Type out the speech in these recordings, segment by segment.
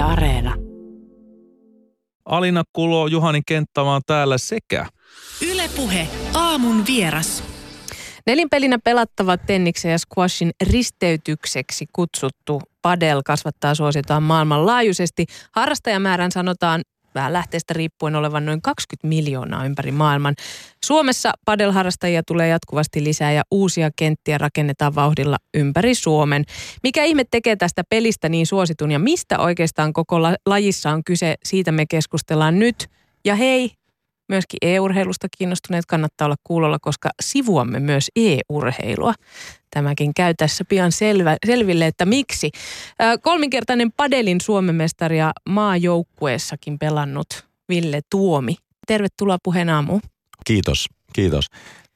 Yle Areena. Alina Kulo, Juhani Kenttämaa täällä sekä Ylepuhe aamun vieras. Nelinpelinä pelattava tenniksen ja squashin risteytykseksi kutsuttu padel kasvattaa suositaan maailmanlaajuisesti. Harrastajamäärän sanotaan vähän lähteestä riippuen olevan noin 20 miljoonaa ympäri maailman. Suomessa padelharrastajia tulee jatkuvasti lisää ja uusia kenttiä rakennetaan vauhdilla ympäri Suomen. Mikä ihme tekee tästä pelistä niin suositun ja mistä oikeastaan koko la- lajissa on kyse, siitä me keskustellaan nyt. Ja hei, myöskin e-urheilusta kiinnostuneet kannattaa olla kuulolla, koska sivuamme myös e-urheilua. Tämäkin käy tässä pian selvä, selville, että miksi. Kolminkertainen padelin Suomen mestari ja maajoukkueessakin pelannut Ville Tuomi. Tervetuloa puheen aamuun. Kiitos, kiitos.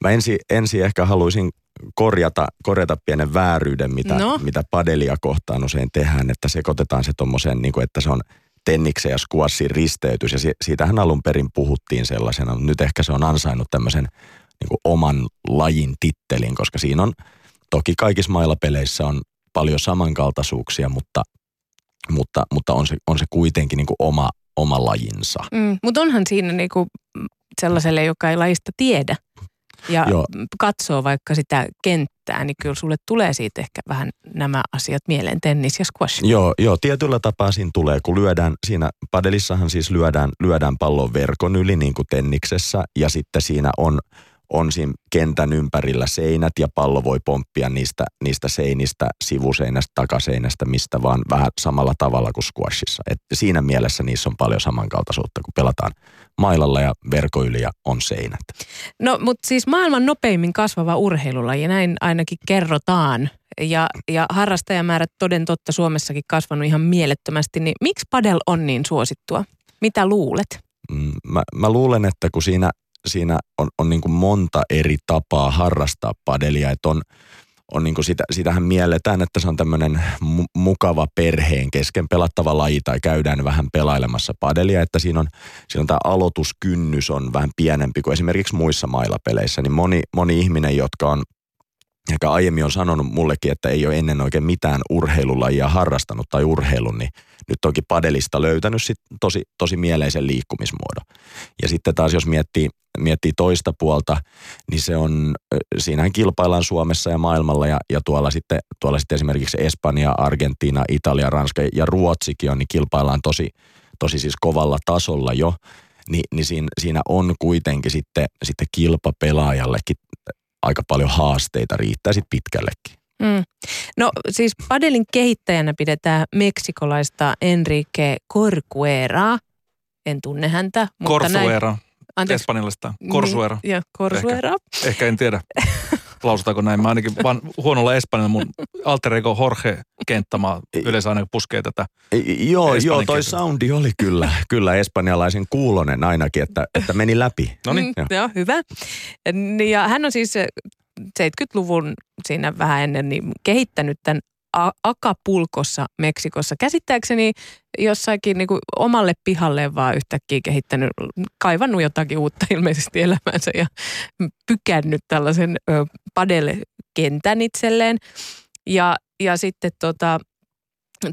Mä ensin ensi ehkä haluaisin korjata, korjata pienen vääryyden, mitä, No. mitä padelia kohtaan usein tehdään, että sekoitetaan se tommoseen, niin kuin, että se on tenniksen ja squashin risteytys, ja si- siitähän alun perin puhuttiin sellaisena, mutta nyt ehkä se on ansainnut tämmöisen niin kuin oman lajin tittelin, koska siinä on, toki kaikissa mailapeleissä on paljon samankaltaisuuksia, mutta, mutta, mutta on, se, on se kuitenkin niin kuin oma, oma lajinsa. Mm, Mutta onhan siinä niinku sellaiselle, joka ei lajista tiedä ja Joo. katsoo vaikka sitä kenttää, niin kyllä sulle tulee siitä ehkä vähän nämä asiat mieleen, tennis ja squash. Joo, joo, tietyllä tapaa siinä tulee, kun lyödään, siinä padelissahan siis lyödään, lyödään pallon verkon yli niin kuin tenniksessä ja sitten siinä on, on siinä kentän ympärillä seinät ja pallo voi pomppia niistä, niistä seinistä, sivuseinästä, takaseinästä, mistä vaan vähän samalla tavalla kuin squashissa. Et siinä mielessä niissä on paljon samankaltaisuutta, kun pelataan mailalla ja verko yli ja on seinät. No, mutta siis maailman nopeimmin kasvava urheilulaji, näin ainakin kerrotaan. Ja, ja harrastajamäärät toden totta Suomessakin kasvanut ihan mielettömästi, niin miksi padel on niin suosittua? Mitä luulet? Mm, Mä, mä luulen, että kun siinä, siinä on, on niin kuin monta eri tapaa harrastaa padelia, että on, on niin kuin sitä, sitähän mielletään, että se on tämmöinen mu- mukava perheen kesken pelattava laji tai käydään vähän pelailemassa padelia, että siinä on, siinä on tämä aloituskynnys on vähän pienempi kuin esimerkiksi muissa mailapeleissä, niin moni, moni ihminen, jotka on ehkä aiemmin on sanonut mullekin, että ei ole ennen oikein mitään urheilulajia harrastanut tai urheilun, niin nyt toki padelista löytänyt sit tosi, tosi mieleisen liikkumismuodon. Ja sitten taas jos miettii, miettii toista puolta, niin se on, siinähän kilpaillaan Suomessa ja maailmalla ja, ja tuolla, sitten, tuolla sitten esimerkiksi Espanja, Argentiina, Italia, Ranska ja Ruotsikin on, niin kilpaillaan tosi, tosi siis kovalla tasolla jo. Ni, niin siinä, siinä on kuitenkin sitten, sitten kilpapelaajallekin aika paljon haasteita, riittää sitten pitkällekin. Mm. No siis padelin kehittäjänä pidetään meksikolaista Enrique Corcueraa. En tunne häntä, mutta näin. Anteeksi. espanjalaista. Corsuera. Niin, joo, Corsuera. Ehkä en tiedä, lausutaanko näin. Mä ainakin vaan huonolla espanjalla mun alter ego Jorge Kenttämaa yleensä aina puskee tätä. Ei, Joo, joo, toi soundi oli kyllä, kyllä espanjalaisen kuulonen ainakin, että, että meni läpi. No niin, Mm, joo. joo, hyvä. Niin, Ja hän on siis 70-luvun siinä vähän ennen niin kehittänyt tämän A- Acapulcossa Meksikossa. Käsittääkseni jossakin niin kuin omalle pihalleen vaan yhtäkkiä kehittänyt, kaivannut jotakin uutta ilmeisesti elämäänsä ja pykännyt tällaisen ö, padel-kentän itselleen. Ja, ja sitten tota,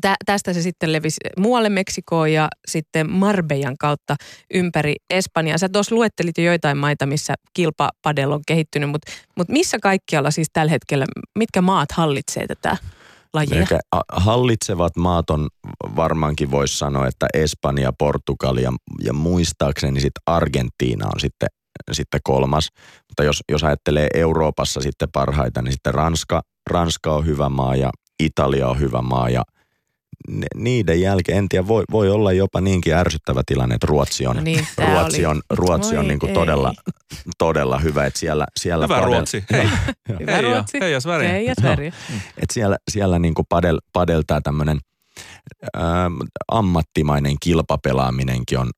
tä, tästä se sitten levisi muualle Meksikoon ja sitten Marbejan kautta ympäri Espanjaa. Sä tuossa luettelit jo joitain maita, missä kilpapadel on kehittynyt, mutta mut missä kaikkialla siis tällä hetkellä, mitkä maat hallitsee tätä lajia? Ehkä a- hallitsevat maat on varmaankin voisi sanoa, että Espanja, Portugali ja, ja muistaakseni sitten Argentiina on sitten, sitten kolmas. Mutta jos, jos ajattelee Euroopassa sitten parhaita, niin sitten Ranska, Ranska on hyvä maa ja Italia on hyvä maa ja niiden jälkeen, en tiedä, voi, voi olla jopa niinkin ärsyttävä tilanne, että Ruotsi on, No niin, Ruotsi oli- on, Ruotsi on niin kuin todella, todella hyvä, että siellä, siellä hyvä padel- Ruotsi. Hei, Hyvä hei ja, Ruotsi. hei ja Sverige. Hei ja Sverige. Et siellä, siellä niin kuin padel, padeltaa tämmöinen ammattimainen kilpapelaaminenkin on,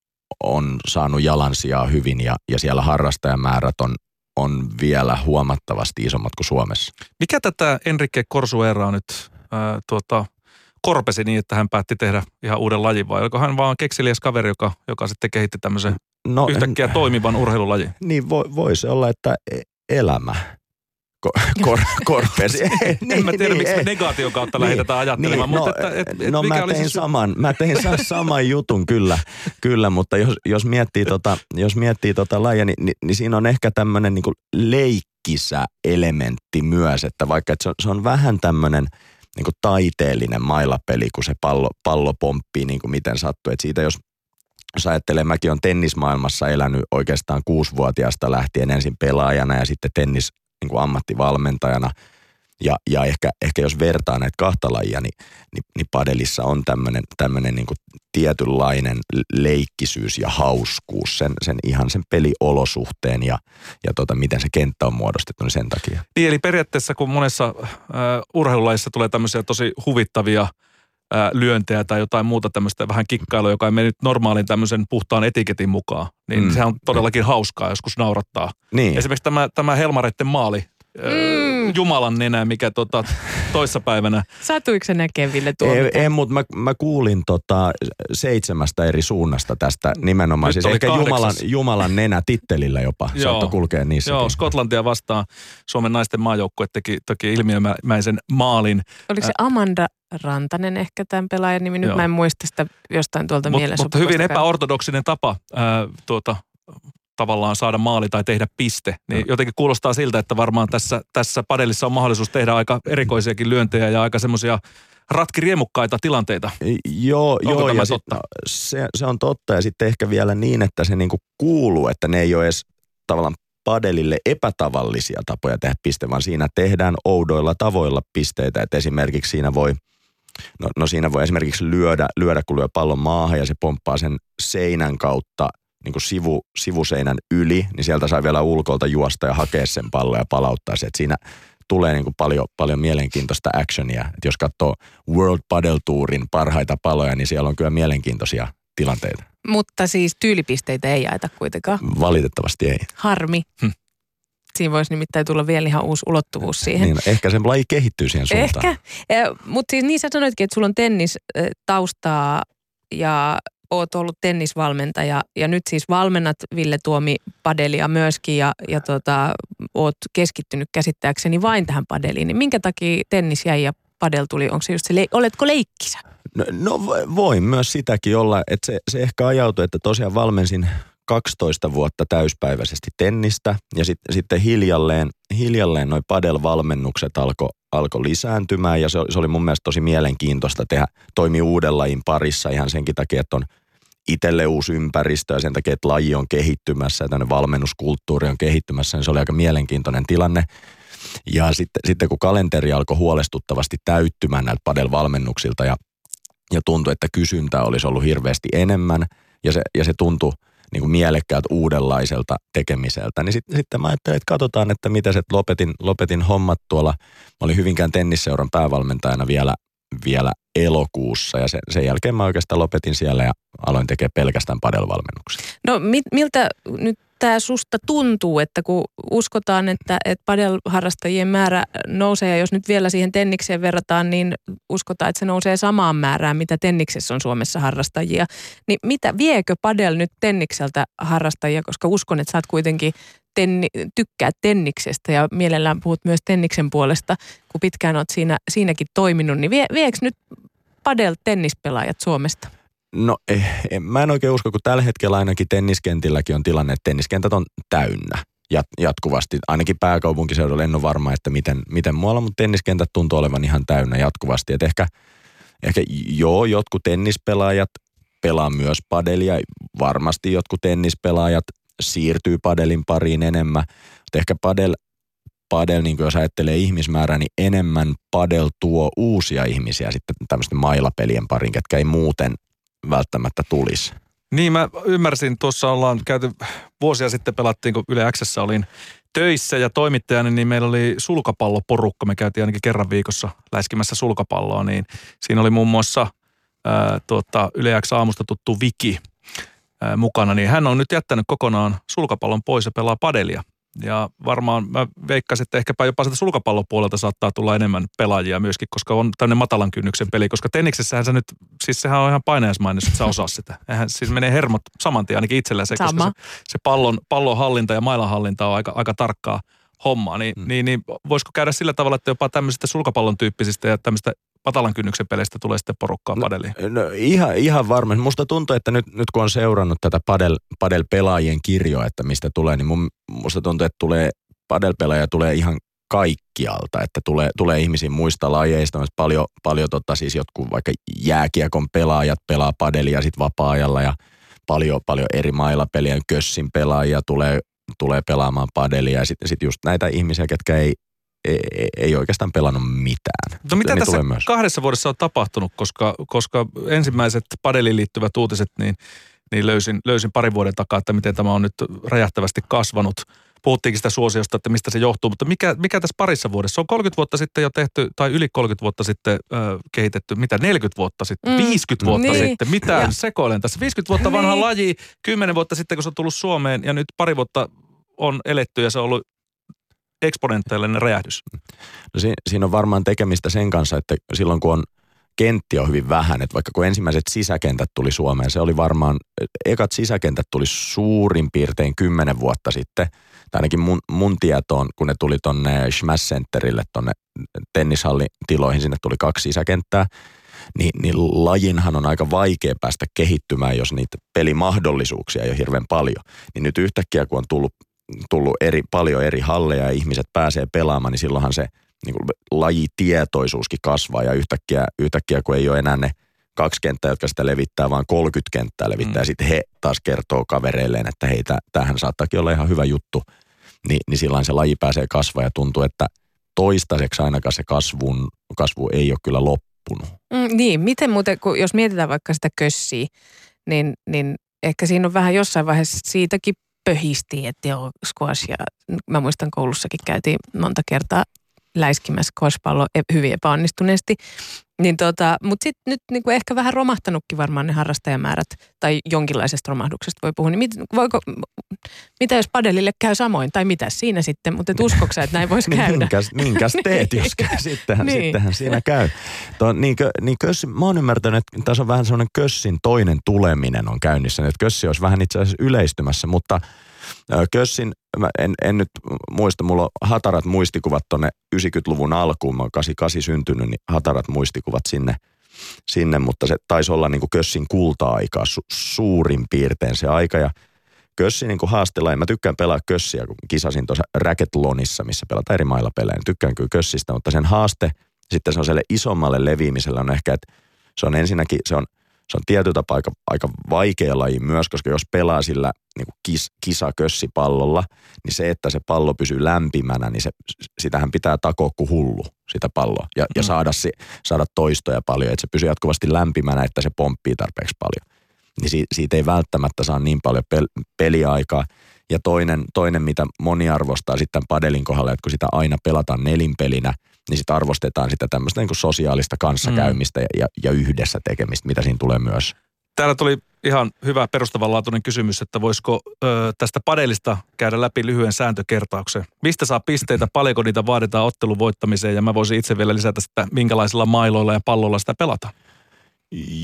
on saanut jalansijaa hyvin ja, ja siellä harrastajamäärät on, on vielä huomattavasti isommat kuin Suomessa. Mikä tätä Enrique Corsueraa nyt ää, tuota, korpesi niin, että hän päätti tehdä ihan uuden lajin vai oliko hän vaan kekseliäs kaveri, joka, joka sitten kehitti tämmöisen No, yhtäkkiä toimivan urheilulajin? Niin voi, voi se olla, että e- elämä. ko- kor- korpesi. en mä tiedä, miksi me negaation kautta lähetetään ajattelemaan, niin, mutta no, että, et, et no mikä mä tein, su- saman, mä tein sa- saman jutun kyllä, kyllä mutta jos, jos miettii tota, jos miettii tota lajia, niin, niin, niin siinä on ehkä tämmöinen niin leikkisä elementti myös, että vaikka että se, on, se on vähän tämmöinen niin kuin taiteellinen mailapeli, kun se pallo, pallo pomppii niin kuin miten sattuu. Et siitä jos, jos ajattelee, mäkin on tennismaailmassa elänyt oikeastaan kuusivuotiaasta lähtien ensin pelaajana ja sitten tennis niin kuin ammattivalmentajana. Ja, ja ehkä, ehkä jos vertaa näitä kahta lajia, niin, niin, niin padelissa on tämmöinen tämmönen niin tietynlainen leikkisyys ja hauskuus sen, sen ihan sen peliolosuhteen ja, ja tota, miten se kenttä on muodostettu, niin sen takia. Niin, eli periaatteessa kun monessa äh, urheilulajissa tulee tämmöisiä tosi huvittavia äh, lyöntejä tai jotain muuta tämmöistä vähän kikkailua, joka ei mene nyt normaalin tämmöisen puhtaan etiketin mukaan, niin mm. sehän on todellakin hauskaa, joskus naurattaa. Niin. Esimerkiksi tämä, tämä Helmareitten maali, mm. Jumalan nenä, mikä tota, toissapäivänä. Satuiko se näkee Ville tuo? Ei, ei mutta mä, mä, kuulin tota seitsemästä eri suunnasta tästä nimenomaan. Nyt siis oli ehkä kahdeksas. Jumalan, Jumalan nenä tittelillä jopa. Joo. Saattoi kulkea niissä. Joo, Skotlantia vastaan Suomen naisten maajoukkue teki toki ilmiömäisen maalin. Oliko se Amanda Rantanen ehkä tämän pelaajan nimi? Nyt Joo. mä en muista sitä jostain tuolta Mut, mielessä. mutta hyvin epäortodoksinen tapa ää, tuota, tavallaan saada maali tai tehdä piste. Niin jotenkin kuulostaa siltä, että varmaan tässä, tässä padelissa on mahdollisuus tehdä aika erikoisiakin lyöntejä ja aika semmoisia ratkiriemukkaita tilanteita. Joo, Onko joo ja totta? Se, se on totta ja sitten ehkä vielä niin, että se niinku kuuluu, että ne ei ole edes tavallaan padelille epätavallisia tapoja tehdä piste, vaan siinä tehdään oudoilla tavoilla pisteitä. Et esimerkiksi siinä voi, no, no siinä voi esimerkiksi lyödä, lyödä, kun lyö pallon maahan ja se pomppaa sen seinän kautta niin kuin sivu, sivuseinän yli, niin sieltä saa vielä ulkolta juosta ja hakea sen pallon ja palauttaa se. Et siinä tulee niin kuin paljon, paljon mielenkiintoista actionia. Et jos katsoo World Padel Tourin parhaita paloja, niin siellä on kyllä mielenkiintoisia tilanteita. Mutta siis tyylipisteitä ei jaeta kuitenkaan. Valitettavasti ei. Harmi. Hm. Siinä voisi nimittäin tulla vielä ihan uusi ulottuvuus siihen. Niin, ehkä se laji kehittyy siihen suuntaan. Ehkä. Mutta siis niin sä sanoitkin, että sulla on tennistaustaa ja oot ollut tennisvalmentaja ja nyt siis valmennat Ville Tuomi padelia myöskin ja, ja tota, oot keskittynyt käsittääkseni vain tähän padeliin. Niin minkä takia tennis jäi ja padel tuli? Onko se just se, le- oletko leikkisä? No, no vo- voi myös sitäkin olla, että se, se ehkä ajautui, että tosiaan valmensin 12 vuotta täyspäiväisesti tennistä ja sit, sitten hiljalleen, hiljalleen noi padel-valmennukset alkoi alko lisääntymään ja se, se oli mun mielestä tosi mielenkiintoista tehdä, toimi uuden lajin parissa ihan senkin takia, että on itselle uusi ympäristö ja sen takia, että laji on kehittymässä ja tämmöinen valmennuskulttuuri on kehittymässä, niin se oli aika mielenkiintoinen tilanne. Ja sitten, sitten kun kalenteri alkoi huolestuttavasti täyttymään näiltä padel-valmennuksilta ja, ja tuntui, että kysyntää olisi ollut hirveästi enemmän ja se, ja se tuntui niin kuin mielekkäältä uudenlaiselta tekemiseltä, niin sitten sit mä ajattelin, että katsotaan, että mitä se lopetin, lopetin hommat tuolla. Mä olin Hyvinkään tennisseuran päävalmentajana vielä, vielä elokuussa ja sen, sen jälkeen mä oikeastaan lopetin siellä ja aloin tekemään pelkästään padelvalmennuksia. No mit, miltä nyt tämä susta tuntuu, että kun uskotaan, että, että padelharrastajien määrä nousee ja jos nyt vielä siihen tennikseen verrataan, niin uskotaan, että se nousee samaan määrään, mitä tenniksessä on Suomessa harrastajia. Niin mitä, viekö padel nyt tennikseltä harrastajia, koska uskon, että sä oot kuitenkin tenni, tykkää tenniksestä ja mielellään puhut myös tenniksen puolesta, kun pitkään oot siinä, siinäkin toiminut, niin vie, viekö nyt padel tennispelaajat Suomesta? No eh, eh, mä en oikein usko, kun tällä hetkellä ainakin tenniskentilläkin on tilanne, että tenniskentät on täynnä jat, jatkuvasti. Ainakin pääkaupunkiseudulla en ole varma, että miten, miten muualla, mutta tenniskentät tuntuu olevan ihan täynnä jatkuvasti. Et ehkä, ehkä joo, jotkut tennispelaajat pelaa myös padelia. Varmasti jotkut tennispelaajat siirtyy padelin pariin enemmän. Mutta ehkä padel, padel niin jos ajattelee ihmismäärää, niin enemmän padel tuo uusia ihmisiä sitten tämmöisten mailapelien pariin, ketkä ei muuten välttämättä tulisi. Niin mä ymmärsin, tuossa ollaan käyty, vuosia sitten pelattiin, kun Yle Xssä olin töissä ja toimittajana, niin meillä oli sulkapalloporukka. Me käytiin ainakin kerran viikossa läiskimässä sulkapalloa, niin siinä oli muun muassa ää, tuota, Yle X aamusta tuttu Viki ää, mukana, niin hän on nyt jättänyt kokonaan sulkapallon pois ja pelaa padelia. Ja varmaan mä veikkasin, että ehkäpä jopa sieltä sulkapallopuolelta saattaa tulla enemmän pelaajia myöskin, koska on tämmöinen matalan kynnyksen peli. Koska tenniksessähän se nyt, siis sehän on ihan painajaismainen, että sä osaa sitä. Eihän, siis menee hermot saman tien ainakin itsellä se, koska se, se pallon, pallon hallinta ja mailan hallinta on aika, aika tarkkaa hommaa, niin, mm. niin, niin voisiko käydä sillä tavalla, että jopa tämmöisistä sulkapallon tyyppisistä ja tämmöistä patalan kynnyksen peleistä tulee sitten porukkaa padeliin? No, no ihan, ihan varmasti. Musta tuntuu, että nyt, nyt kun on seurannut tätä padel, padel-pelaajien kirjoa, että mistä tulee, niin mun, musta tuntuu, että tulee padel-pelaaja tulee ihan kaikkialta, että tulee, tulee ihmisiä muista lajeista, on paljon, paljon tota, siis jotkut vaikka jääkiekon pelaajat pelaa padelia sit vapaa-ajalla ja paljon, paljon eri mailla pelien kössin pelaajia tulee, tulee pelaamaan padelia ja sitten sit just näitä ihmisiä, ketkä ei, ei, ei oikeastaan pelannut mitään. No mitä niin tässä myös. kahdessa vuodessa on tapahtunut, koska, koska ensimmäiset padeliin liittyvät uutiset, niin, niin löysin, löysin parin vuoden takaa, että miten tämä on nyt räjähtävästi kasvanut – puhuttiinkin sitä suosiosta, että mistä se johtuu, mutta mikä, mikä tässä parissa vuodessa? Se on 30 vuotta sitten jo tehty, tai yli 30 vuotta sitten ö, kehitetty, mitä 40 vuotta sitten, mm. 50 vuotta niin. sitten, mitä ja. sekoilen tässä. 50 vuotta vanha niin. laji, 10 vuotta sitten kun se on tullut Suomeen ja nyt pari vuotta on eletty ja se on ollut eksponentiaalinen räjähdys. No si- siinä on varmaan tekemistä sen kanssa, että silloin kun on kenttiä on hyvin vähän. Että vaikka kun ensimmäiset sisäkentät tuli Suomeen, se oli varmaan, ekat sisäkentät tuli suurin piirtein kymmenen vuotta sitten – tai ainakin mun, mun tietoon, kun ne tuli tonne Smash Centerille, tonne tennishallitiloihin, sinne tuli kaksi sisäkenttää, niin, niin lajinhan on aika vaikea päästä kehittymään, jos niitä pelimahdollisuuksia ei ole hirveän paljon. Niin nyt yhtäkkiä, kun on tullut, tullut eri, paljon eri halleja ja ihmiset pääsee pelaamaan, niin silloinhan se niin kuin lajitietoisuuskin kasvaa ja yhtäkkiä, yhtäkkiä, kun ei ole enää ne – kaksi kenttää, jotka sitä levittää, vaan 30 kenttää levittää. Mm. Ja sitten he taas kertoo kavereilleen, että hei, tämähän saattaakin olla ihan hyvä juttu. Ni, niin silloin se laji pääsee kasvaa ja tuntuu, että toistaiseksi ainakaan se kasvun, kasvu ei ole kyllä loppunut. Mm, niin, miten muuten, kun jos mietitään vaikka sitä kössiä, niin, niin ehkä siinä on vähän jossain vaiheessa siitäkin pöhisti, että joo, squash ja mä muistan koulussakin käytiin monta kertaa läiskimässä squash-pallo e- hyvin epäonnistuneesti. Niin tota, mutta sitten nyt niinku ehkä vähän romahtanutkin varmaan ne harrastajamäärät, tai jonkinlaisesta romahduksesta voi puhua. Niin mit, voiko, mitä jos padelille käy samoin, tai mitä siinä sitten, mutta et uskoksa, että näin voisi käydä? minkäs, minkäs teet, jos käy, sittenhän, niin. sittenhän siinä käy. Tuo, niin, niin kössi, mä oon ymmärtänyt, että tässä on vähän semmoinen kössin toinen tuleminen on käynnissä, että kössi olisi vähän itse asiassa yleistymässä, mutta – Kössin, mä en, en nyt muista, mulla on hatarat muistikuvat tonne 90-luvun alkuun, mä oon 88 syntynyt, niin hatarat muistikuvat sinne, sinne mutta se taisi olla niin kuin Kössin kulta-aikaa su, suurin piirtein se aika. Ja Kössi niin haastella, ja mä tykkään pelaa kössiä, kun kisasin tuossa Racketlonissa, missä pelataan eri mailla pelejä, niin tykkään kyllä kössistä, mutta sen haaste sitten se on isommalle leviimiselle on ehkä, että se on ensinnäkin, se on – se on tietyllä tapaa aika, aika vaikea laji myös, koska jos pelaa sillä niin kuin kis, kisakössipallolla, niin se, että se pallo pysyy lämpimänä, niin se, sitähän pitää takoa kuin hullu sitä palloa ja, mm. ja saada, saada toistoja paljon, että se pysyy jatkuvasti lämpimänä, että se pomppii tarpeeksi paljon. Niin si, siitä ei välttämättä saa niin paljon pel, peliaikaa. Ja toinen, toinen, mitä moni arvostaa sitten padelin kohdalla, että kun sitä aina pelataan nelinpelinä – niin sitten arvostetaan sitä tämmöistä niin sosiaalista kanssakäymistä mm. ja, ja yhdessä tekemistä, mitä siinä tulee myös. Täällä tuli ihan hyvä perustavanlaatuinen kysymys, että voisiko ö, tästä padelista käydä läpi lyhyen sääntökertauksen. Mistä saa pisteitä, paljonko niitä vaaditaan ottelun voittamiseen ja mä voisin itse vielä lisätä sitä, minkälaisilla mailoilla ja pallolla sitä pelata.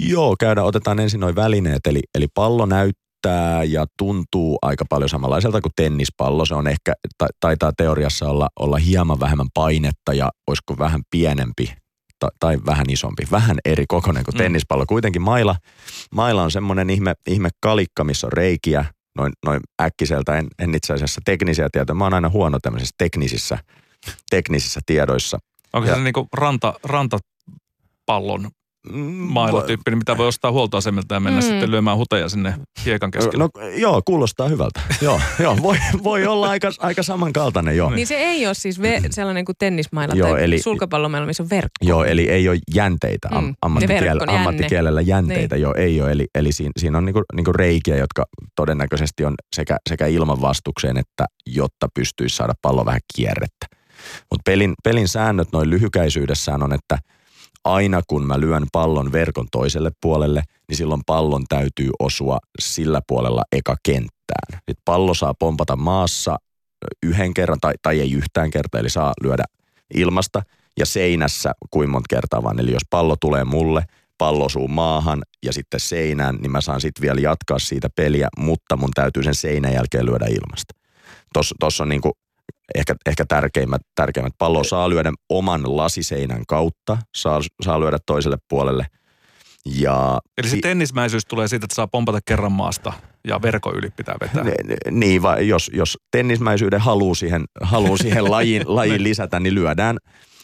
Joo, käydään, otetaan ensin noin välineet, eli, eli pallo näyttää näyttää ja tuntuu aika paljon samanlaiselta kuin tennispallo. Se on ehkä, ta, taitaa teoriassa olla, olla hieman vähemmän painetta ja olisiko vähän pienempi ta, tai vähän isompi. Vähän eri kokoinen kuin mm. tennispallo. Kuitenkin maila, maila on semmoinen ihme, ihme kalikka, missä on reikiä. Noin, noin äkkiseltä en, en itse asiassa teknisiä tietoja. Mä oon aina huono tämmöisissä teknisissä, teknisissä tiedoissa. Onko ja, se niin kuin ranta, rantapallon mailotyyppinen, mitä voi ostaa huoltoasemilta ja mennä mm. sitten lyömään huteja sinne hiekan keskelle. No, joo, kuulostaa hyvältä. joo, joo voi, voi olla aika, aika samankaltainen, joo. Niin se ei ole siis ve- sellainen kuin tennismailla joo, tai eli, sulkapallomailla, missä on verkko. Joo, eli ei ole jänteitä am, mm. ammattikielellä, jänne. ammattikielellä jänteitä, niin. joo, ei ole. Eli, eli siinä, siinä on niinku, niinku reikiä, jotka todennäköisesti on sekä, sekä ilmanvastukseen, että jotta pystyisi saada pallo vähän kierrettä. Mutta pelin, pelin säännöt noin lyhykäisyydessään on, että – aina kun mä lyön pallon verkon toiselle puolelle, niin silloin pallon täytyy osua sillä puolella eka kenttään. Sitten pallo saa pompata maassa yhden kerran tai, tai ei yhtään kertaa, eli saa lyödä ilmasta ja seinässä kuin monta kertaa vaan. Eli jos pallo tulee mulle, pallo osuu maahan ja sitten seinään, niin mä saan sitten vielä jatkaa siitä peliä, mutta mun täytyy sen seinän jälkeen lyödä ilmasta. Tuossa on niinku ehkä, ehkä tärkeimmät, tärkeimmät. Pallo saa lyödä oman lasiseinän kautta, saa, saa lyödä toiselle puolelle. Ja Eli se tennismäisyys tulee siitä, että saa pompata kerran maasta ja verkon yli pitää vetää. Ne, ne, niin, vai jos, jos tennismäisyyden haluaa siihen, haluu siihen lajiin, lajiin lisätä, niin lyödään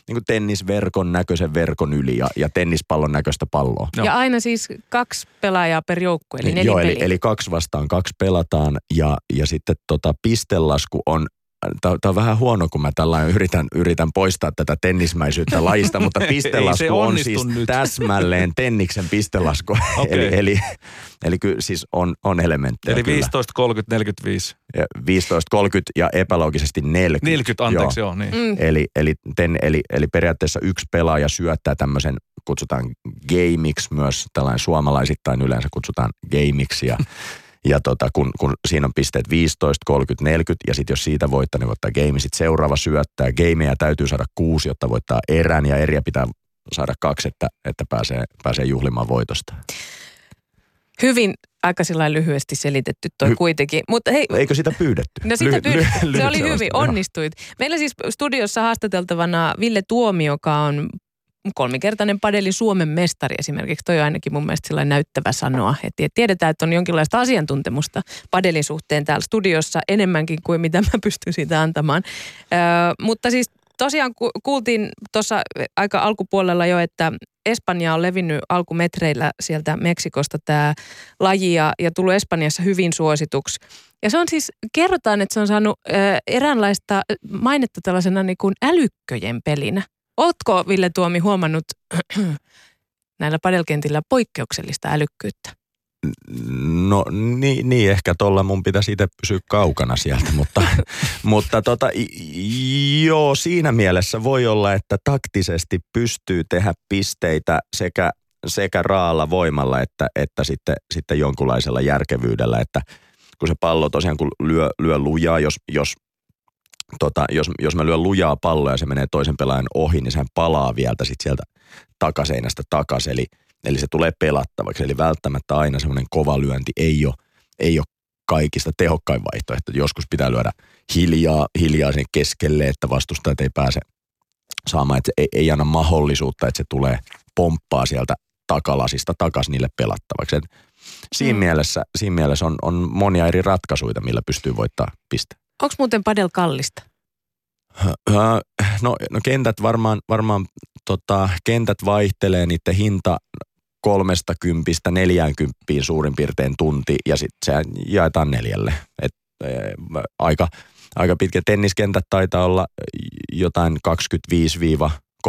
niin kuin tennisverkon näköisen verkon yli ja, ja tennispallon näköistä palloa. Ja aina siis kaksi pelaajaa per joukkue, eli Joo, eli, eli kaksi vastaan kaksi pelataan ja, ja sitten tota pistelasku on Tämä on vähän huono, kun mä tällainen yritän, yritän poistaa tätä tennismäisyyttä lajista, mutta pistelasku on siis nyt. täsmälleen tenniksen pistelasku. Okay. eli, eli, eli kyllä siis on, on elementtejä. Eli 15, 30, 45. 15, 30 ja epäloogisesti 40. 40, anteeksi, joo. joo niin. mm. eli, eli, ten, eli, eli periaatteessa yksi pelaaja syöttää tämmöisen, kutsutaan gameiksi myös, tällainen suomalaisittain yleensä kutsutaan gameiksi ja Ja tota, kun, kun siinä on pisteet 15, 30, 40 ja sitten jos siitä voittaa, niin voittaa game. Sitten seuraava syöttää. Gameja täytyy saada kuusi, jotta voittaa erän ja eriä pitää saada kaksi, että, että pääsee, pääsee juhlimaan voitosta. Hyvin aika lyhyesti selitetty toi Hy- kuitenkin. Mutta hei, Eikö sitä pyydetty? No sitä pyydetty. se oli hyvin, onnistuit. Meillä siis studiossa haastateltavana Ville Tuomi, joka on kolmikertainen padeli Suomen mestari esimerkiksi. Toi on ainakin mun mielestä sellainen näyttävä sanoa. Että tiedetään, että on jonkinlaista asiantuntemusta padelin suhteen täällä studiossa enemmänkin kuin mitä mä pystyn siitä antamaan. Ö, mutta siis tosiaan kuultiin tuossa aika alkupuolella jo, että Espanja on levinnyt alkumetreillä sieltä Meksikosta tämä laji ja, ja tullut Espanjassa hyvin suosituksi. Ja se on siis, kerrotaan, että se on saanut ö, eräänlaista mainetta tällaisena niin kuin älykköjen pelinä. Oletko, Ville Tuomi, huomannut näillä padelkentillä poikkeuksellista älykkyyttä? No niin, niin ehkä tuolla mun pitäisi itse pysyä kaukana sieltä, mutta, mutta tota, joo, siinä mielessä voi olla, että taktisesti pystyy tehdä pisteitä sekä, sekä raalla voimalla että, että sitten, sitten jonkunlaisella järkevyydellä, että kun se pallo tosiaan kun lyö, lyö lujaa, jos, jos tota, jos, jos mä lyön lujaa palloa ja se menee toisen pelaajan ohi, niin sehän palaa vielä sit sieltä takaseinästä takaisin. Eli, eli se tulee pelattavaksi. Eli välttämättä aina semmoinen kova lyönti ei ole, ei ole kaikista tehokkain vaihtoehto. Joskus pitää lyödä hiljaa, hiljaa sen keskelle, että vastustajat ei pääse saamaan, että ei, ei anna mahdollisuutta, että se tulee pomppaa sieltä takalasista takaisin niille pelattavaksi. Et siinä, mm. mielessä, siinä mielessä on, on monia eri ratkaisuja, millä pystyy voittamaan piste. Onko muuten padel kallista? No, no kentät varmaan, varmaan tota, kentät vaihtelee, niiden hinta kolmesta kympistä neljäänkymppiin suurin piirtein tunti ja sitten se jaetaan neljälle. Et, e, aika, aika pitkä tenniskentät taitaa olla jotain 25-35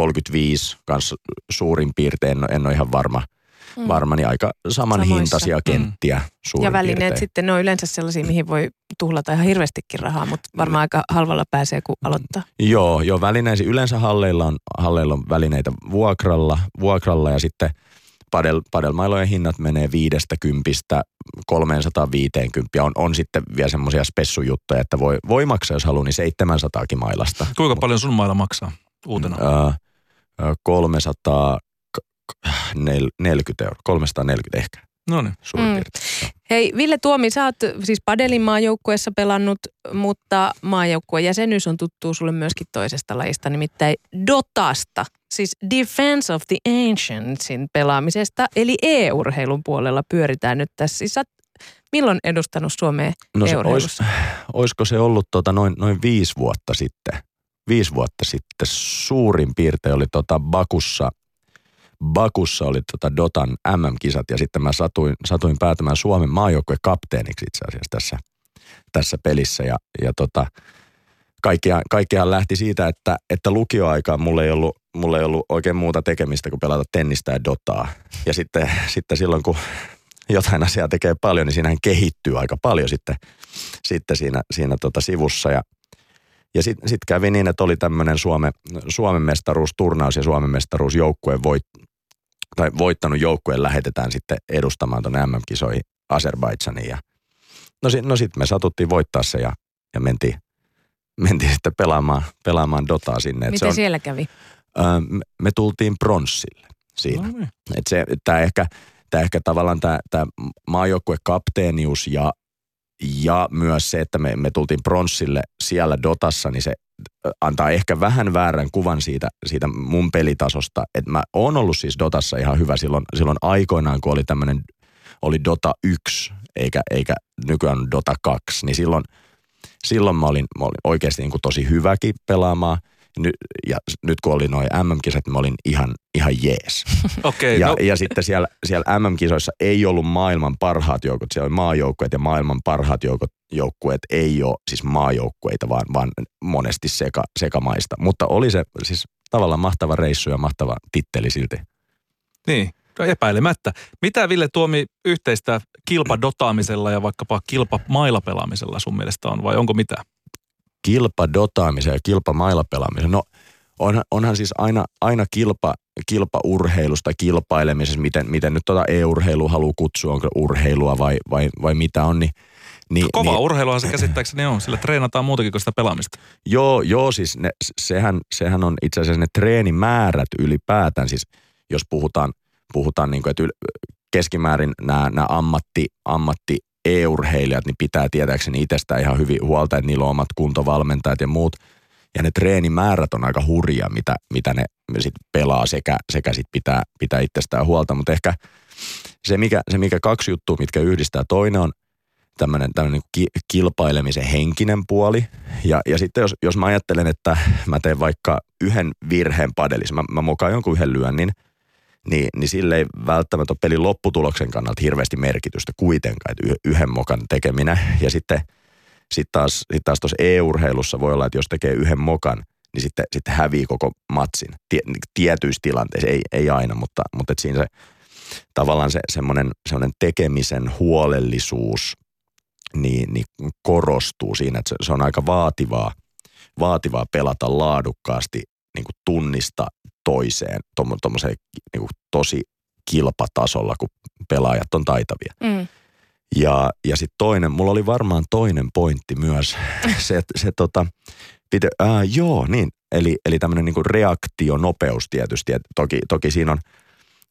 kanssa suurin piirtein, en ole ihan varma – mm. varma, niin aika samanhintaisia Samoissa. kenttiä mm. Ja välineet piirtein. sitten, ne on yleensä sellaisia, mihin voi tuhlata ihan hirveästikin rahaa, mutta varmaan aika halvalla pääsee, kun aloittaa. Joo, joo välineisi. Yleensä halleilla on, halleilla on välineitä vuokralla, vuokralla ja sitten padel, padelmailojen hinnat menee viidestä kympistä 350. On, on sitten vielä semmoisia spessujuttuja, että voi, voi maksaa, jos haluaa, niin 700 mailasta. Kuinka paljon sun mailla maksaa uutena? Öö, 300, 40 euroa, 340 ehkä. No niin. Suurin mm. piirtein. Hei Ville Tuomi, sä oot siis Padelin maajoukkueessa pelannut, mutta maajoukkueen jäsenyys on tuttu sulle myöskin toisesta lajista, nimittäin Dotasta. Siis Defense of the Ancientsin pelaamisesta, eli e-urheilun puolella pyöritään nyt tässä. Siis sä milloin edustanut Suomea no se olis, olisiko se ollut tota noin, noin viisi vuotta sitten? Viisi vuotta sitten suurin piirtein oli tota Bakussa Bakussa oli tota Dotan MM-kisat ja sitten mä satuin, satuin päätämään Suomen maajoukkueen kapteeniksi itse asiassa tässä, tässä pelissä ja, ja tota, kaikkiaan, kaikkiaan lähti siitä, että, että lukioaikaan mulla ei, ollut, mulla ei ollut oikein muuta tekemistä kuin pelata tennistä ja dotaa. Ja sitten, sitten silloin, kun jotain asiaa tekee paljon, niin siinähän kehittyy aika paljon sitten, sitten siinä, siinä tota sivussa. Ja, ja sitten sit kävi niin, että oli tämmöinen Suome, Suomen mestaruusturnaus ja Suomen mestaruusjoukkueen voit, tai voittanut joukkueen lähetetään sitten edustamaan tuonne MM-kisoihin Azerbaidsaniin. Ja no, no sitten me satuttiin voittaa se ja, ja mentiin, mentiin sitten pelaamaan, pelaamaan Dotaa sinne. Miten on, siellä kävi? Ö, me, me tultiin pronssille siinä. No niin. Se, tämä ehkä, tää ehkä tavallaan tämä, tämä maajoukkuekapteenius ja ja myös se, että me, me tultiin pronssille siellä Dotassa, niin se antaa ehkä vähän väärän kuvan siitä, siitä mun pelitasosta. Että mä oon ollut siis Dotassa ihan hyvä silloin, silloin aikoinaan, kun oli tämmöinen, oli Dota 1 eikä, eikä nykyään Dota 2, niin silloin, silloin mä olin, mä olin oikeasti niin kuin tosi hyväkin pelaamaan – ny, ja nyt kun oli noin MM-kisat, niin mä olin ihan, ihan jees. Okay, ja, no. ja sitten siellä, siellä MM-kisoissa ei ollut maailman parhaat joukot, siellä oli maajoukkueet ja maailman parhaat joukot, joukkueet ei ole siis maajoukkueita, vaan, vaan monesti seka, sekamaista. Mutta oli se siis tavallaan mahtava reissu ja mahtava titteli silti. Niin, no epäilemättä. Mitä Ville Tuomi yhteistä kilpadotaamisella ja vaikkapa kilpamailapelaamisella sun mielestä on vai onko mitään? Kilpadotaamisen ja kilpamailapelaamisen. No onhan, onhan siis aina, aina kilpa, kilpaurheilusta kilpailemisessa, miten, miten nyt tuota e-urheilua haluaa kutsua, onko urheilua vai, vai, vai mitä on, niin niin, Kova niin, urheiluhan se käsittääkseni on, sillä treenataan muutakin kuin sitä pelaamista. Joo, joo siis ne, sehän, sehän on itse asiassa ne treenimäärät ylipäätään, siis jos puhutaan, puhutaan niin kuin, että keskimäärin nämä, nämä ammatti, ammatti e-urheilijat, niin pitää tietääkseni itsestään ihan hyvin huolta, että niillä on omat kuntovalmentajat ja muut. Ja ne treenimäärät on aika hurja, mitä, mitä ne sit pelaa sekä, sekä sit pitää, pitää itsestään huolta. Mutta ehkä se mikä, se, mikä kaksi juttua, mitkä yhdistää, toinen on tämmöinen niin ki, kilpailemisen henkinen puoli. Ja, ja sitten jos, jos mä ajattelen, että mä teen vaikka yhden virheen padelissa, mä, mä mokaan jonkun yhden lyönnin – niin, niin sille ei välttämättä ole pelin lopputuloksen kannalta hirveästi merkitystä kuitenkaan, että yhden mokan tekeminen. Ja sitten sit taas, sit taas e-urheilussa voi olla, että jos tekee yhden mokan, niin sitten, sitten hävii koko matsin. Tie, tietyissä tilanteissa, ei, ei aina, mutta, mutta et siinä se tavallaan se semmoinen, semmoinen tekemisen huolellisuus niin, niin korostuu siinä, että se, se on aika vaativaa, vaativaa pelata laadukkaasti niin kuin tunnista toiseen tuommoiseen niin kuin tosi kilpatasolla, kun pelaajat on taitavia. Mm. Ja, ja sitten toinen, mulla oli varmaan toinen pointti myös, se, se tota, pitä, ää, joo, niin, eli, eli tämmöinen niin reaktionopeus tietysti, et toki, toki siinä on,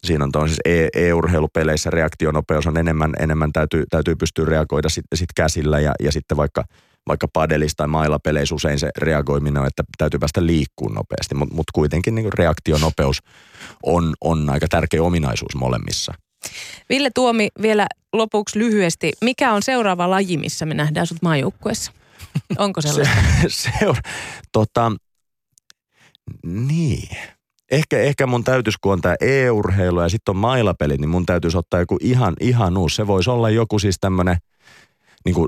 siinä on siis e, e-urheilupeleissä reaktionopeus on enemmän, enemmän täytyy, täytyy pystyä reagoida sitten sit käsillä ja, ja sitten vaikka – vaikka padelista tai mailapeleissä usein se reagoiminen on, että täytyy päästä liikkuun nopeasti, mutta mut kuitenkin niin reaktionopeus on, on aika tärkeä ominaisuus molemmissa. Ville Tuomi vielä lopuksi lyhyesti. Mikä on seuraava laji, missä me nähdään sut maajoukkueessa? Onko sellaista? se, seura- tota, niin. Ehkä, ehkä mun täytyisi, kun on tämä e-urheilu ja sitten on mailapelit, niin mun täytyisi ottaa joku ihan, ihan uusi. Se voisi olla joku siis tämmöinen – niin kuin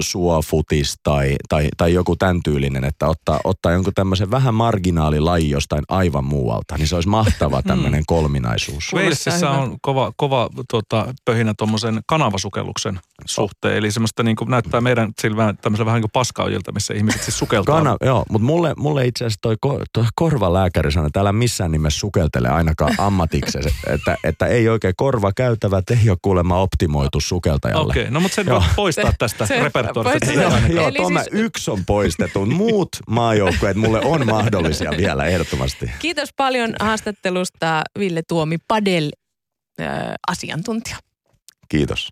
suofutis tai, tai, tai joku tämän tyylinen, että ottaa, ottaa jonkun tämmöisen vähän marginaalilaji jostain aivan muualta, niin se olisi mahtava tämmöinen kolminaisuus. Walesissa on kova, kova tota, pöhinä tuommoisen kanavasukelluksen suhteen, eli semmoista niin kuin, näyttää meidän silmään tämmöisen vähän niin kuin paskaujilta, missä ihmiset siis sukeltaa. Kana, joo, mutta mulle, mulle itse asiassa toi, toi korvalääkäri sanoi, että älä missään nimessä sukeltele ainakaan ammatiksi, että, että ei oikein korva käytävä, ei ole kuulemma optimoitu sukeltajalle. Okei, okay, no mutta sen voi poistaa tästä repertuarista. Joo, joo Tome, siis... yksi on poistettu. Muut maajoukkueet mulle on mahdollisia vielä ehdottomasti. Kiitos paljon haastattelusta Ville Tuomi Padel äh, asiantuntija. Kiitos.